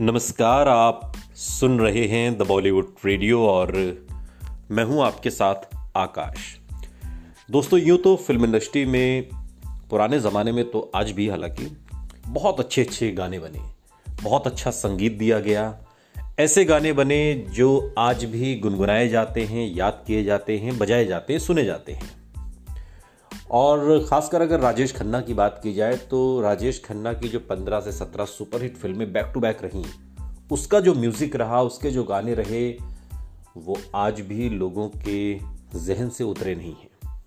नमस्कार, आप सुन रहे हैं द बॉलीवुड रेडियो और मैं हूँ आपके साथ आकाश। दोस्तों, यूँ तो फ़िल्म इंडस्ट्री में, पुराने ज़माने में तो आज भी हालाँकि बहुत अच्छे अच्छे गाने बने, बहुत अच्छा संगीत दिया गया। ऐसे गाने बने जो आज भी गुनगुनाए जाते हैं, याद किए जाते हैं, बजाए जाते हैं, सुने जाते हैं। और ख़ासकर अगर राजेश खन्ना की बात की जाए तो राजेश खन्ना की जो 15 से 17 सुपरहिट फ़िल्में बैक टू बैक रही, उसका जो म्यूज़िक रहा, उसके जो गाने रहे, वो आज भी लोगों के जहन से उतरे नहीं हैं।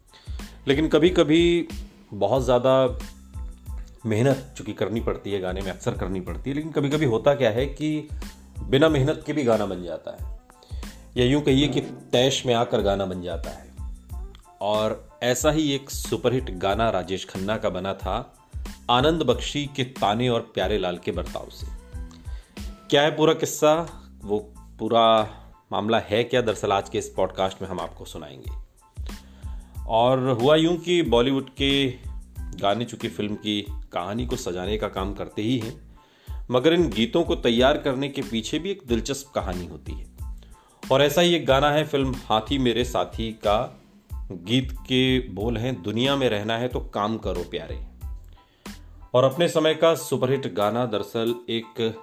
लेकिन कभी कभी बहुत ज़्यादा मेहनत चूँकि करनी पड़ती है, गाने में अक्सर करनी पड़ती है, लेकिन कभी कभी होता क्या है कि बिना मेहनत के भी गाना बन जाता है। या यूँ कहिए कि तैश में आकर गाना बन जाता है। और ऐसा ही एक सुपरहिट गाना राजेश खन्ना का बना था, आनंद बख्शी के ताने और प्यारे लाल के बर्ताव से। क्या है पूरा किस्सा? वो पूरा मामला है क्या? दरअसल आज के इस पॉडकास्ट में हम आपको सुनाएँगे। और हुआ यूँ कि बॉलीवुड के गाने, चूँकि फ़िल्म की कहानी को सजाने का काम करते ही हैं, मगर इन गीतों को तैयार करने के पीछे भी एक दिलचस्प कहानी होती है। और ऐसा ही एक गाना है फ़िल्म हाथी मेरे साथी का गीत के बोल हैं, दुनिया में रहना है तो काम करो प्यारे। और अपने समय का सुपरहिट गाना दरअसल एक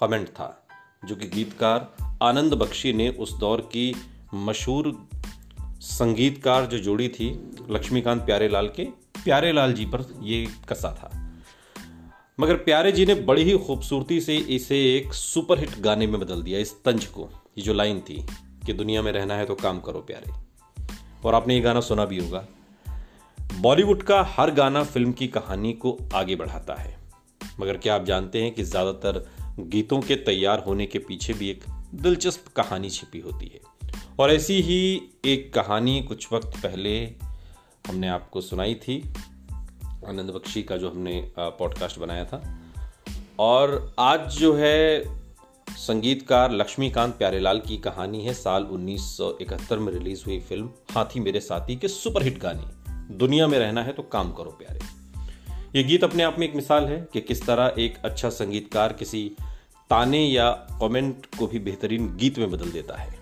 कमेंट था, जो कि गीतकार आनंद बख्शी ने उस दौर की मशहूर संगीतकार जो जोड़ी थी, लक्ष्मीकांत प्यारे लाल के प्यारे लाल जी पर ये कसा था। मगर प्यारे जी ने बड़ी ही खूबसूरती से इसे एक सुपरहिट गाने में बदल दिया, इस तंज को, ये जो लाइन थी कि दुनिया में रहना है तो काम करो प्यारे। और आपने ये गाना सुना भी होगा। बॉलीवुड का हर गाना फ़िल्म की कहानी को आगे बढ़ाता है। मगर क्या आप जानते हैं कि ज़्यादातर गीतों के तैयार होने के पीछे भी एक दिलचस्प कहानी छिपी होती है? और ऐसी ही एक कहानी कुछ वक्त पहले हमने आपको सुनाई थी, आनंद बख्शी का जो हमने पॉडकास्ट बनाया था। और आज जो है संगीतकार लक्ष्मीकांत प्यारेलाल की कहानी है। साल 1971 में रिलीज़ हुई फ़िल्म हाथी मेरे साथी के सुपरहिट गाने। दुनिया में रहना है तो काम करो प्यारे। ये गीत अपने आप में एक मिसाल है कि किस तरह एक अच्छा संगीतकार किसी ताने या कमेंट को भी बेहतरीन गीत में बदल देता है।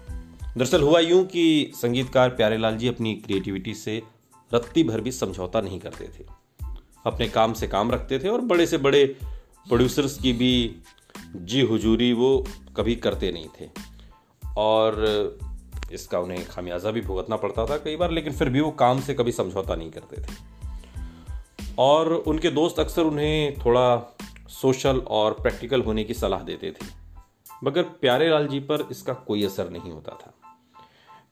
दरअसल हुआ यूँ कि संगीतकार प्यारेलाल जी अपनी क्रिएटिविटी से रत्ती भर भी समझौता नहीं करते थे। अपने काम से काम रखते थे और बड़े से बड़े प्रोड्यूसर्स की भी जी हुजूरी वो कभी करते नहीं थे। और इसका उन्हें खामियाजा भी भुगतना पड़ता था कई बार, लेकिन फिर भी वो काम से कभी समझौता नहीं करते थे। और उनके दोस्त अक्सर उन्हें थोड़ा सोशल और प्रैक्टिकल होने की सलाह देते थे। मगर प्यारे लाल जी पर इसका कोई असर नहीं होता था।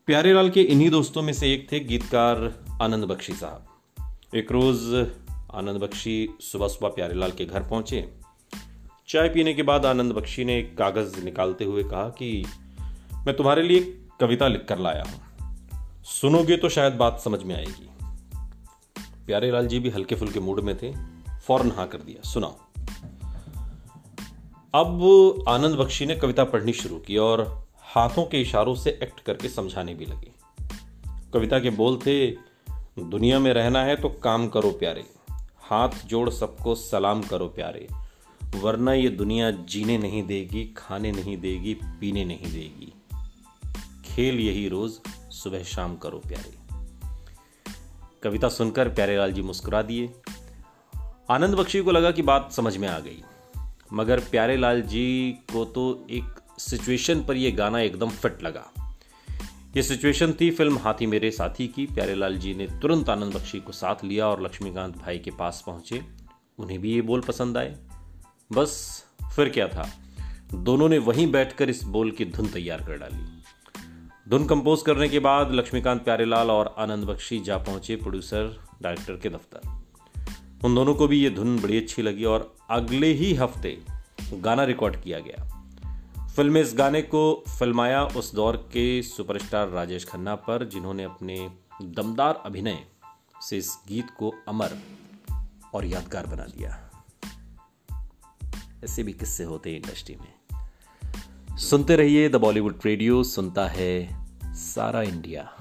प्यारे लाल के इन्हीं दोस्तों में से एक थे गीतकार आनंद बख्शी साहब। एक रोज़ आनंद बख्शी सुबह सुबह प्यारे लाल के घर पहुँचे। चाय पीने के बाद आनंद बख्शी ने एक कागज़ निकालते हुए कहा कि मैं तुम्हारे लिए कविता लिखकर लाया हूँ। सुनोगे तो शायद बात समझ में आएगी। प्यारे लाल जी भी हल्के फुल्के मूड में थे, फ़ौरन हाँ कर दिया। सुनाओ। अब आनंद बख्शी ने कविता पढ़नी शुरू की और हाथों के इशारों से एक्ट करके समझाने भी लगी। कविता के बोल थे, दुनिया में रहना है तो काम करो प्यारे, हाथ जोड़ सबको सलाम करो प्यारे वरना ये दुनिया जीने नहीं देगी, खाने नहीं देगी, पीने नहीं देगी। खेल यही रोज सुबह शाम करो प्यारे। कविता सुनकर प्यारे लाल जी मुस्कुरा दिए। आनंद बख्शी को लगा कि बात समझ में आ गई। मगर प्यारे लाल जी को तो एक सिचुएशन पर यह गाना एकदम फिट लगा। ये सिचुएशन थी फ़िल्म हाथी मेरे साथी की। प्यारे लाल जी ने तुरंत आनंद बख्शी को साथ लिया और लक्ष्मीकांत भाई के पास पहुँचे। उन्हें भी ये बोल पसंद आए। बस फिर क्या था? दोनों ने वहीं बैठकर इस बोल की धुन तैयार कर डाली। धुन कंपोज करने के बाद लक्ष्मीकांत प्यारेलाल और आनंद बख्शी जा पहुँचे प्रोड्यूसर, डायरेक्टर के दफ्तर। उन दोनों को भी ये धुन बड़ी अच्छी लगी और अगले ही हफ़्ते गाना रिकॉर्ड किया गया। फ़िल्म में इस गाने को फिल्माया उस दौर के सुपरस्टार राजेश खन्ना पर, जिन्होंने अपने दमदार अभिनय से इस गीत को अमर और यादगार बना दिया। ऐसे भी किस्से होते हैं इंडस्ट्री में। सुनते रहिए द बॉलीवुड रेडियो, सुनता है सारा इंडिया।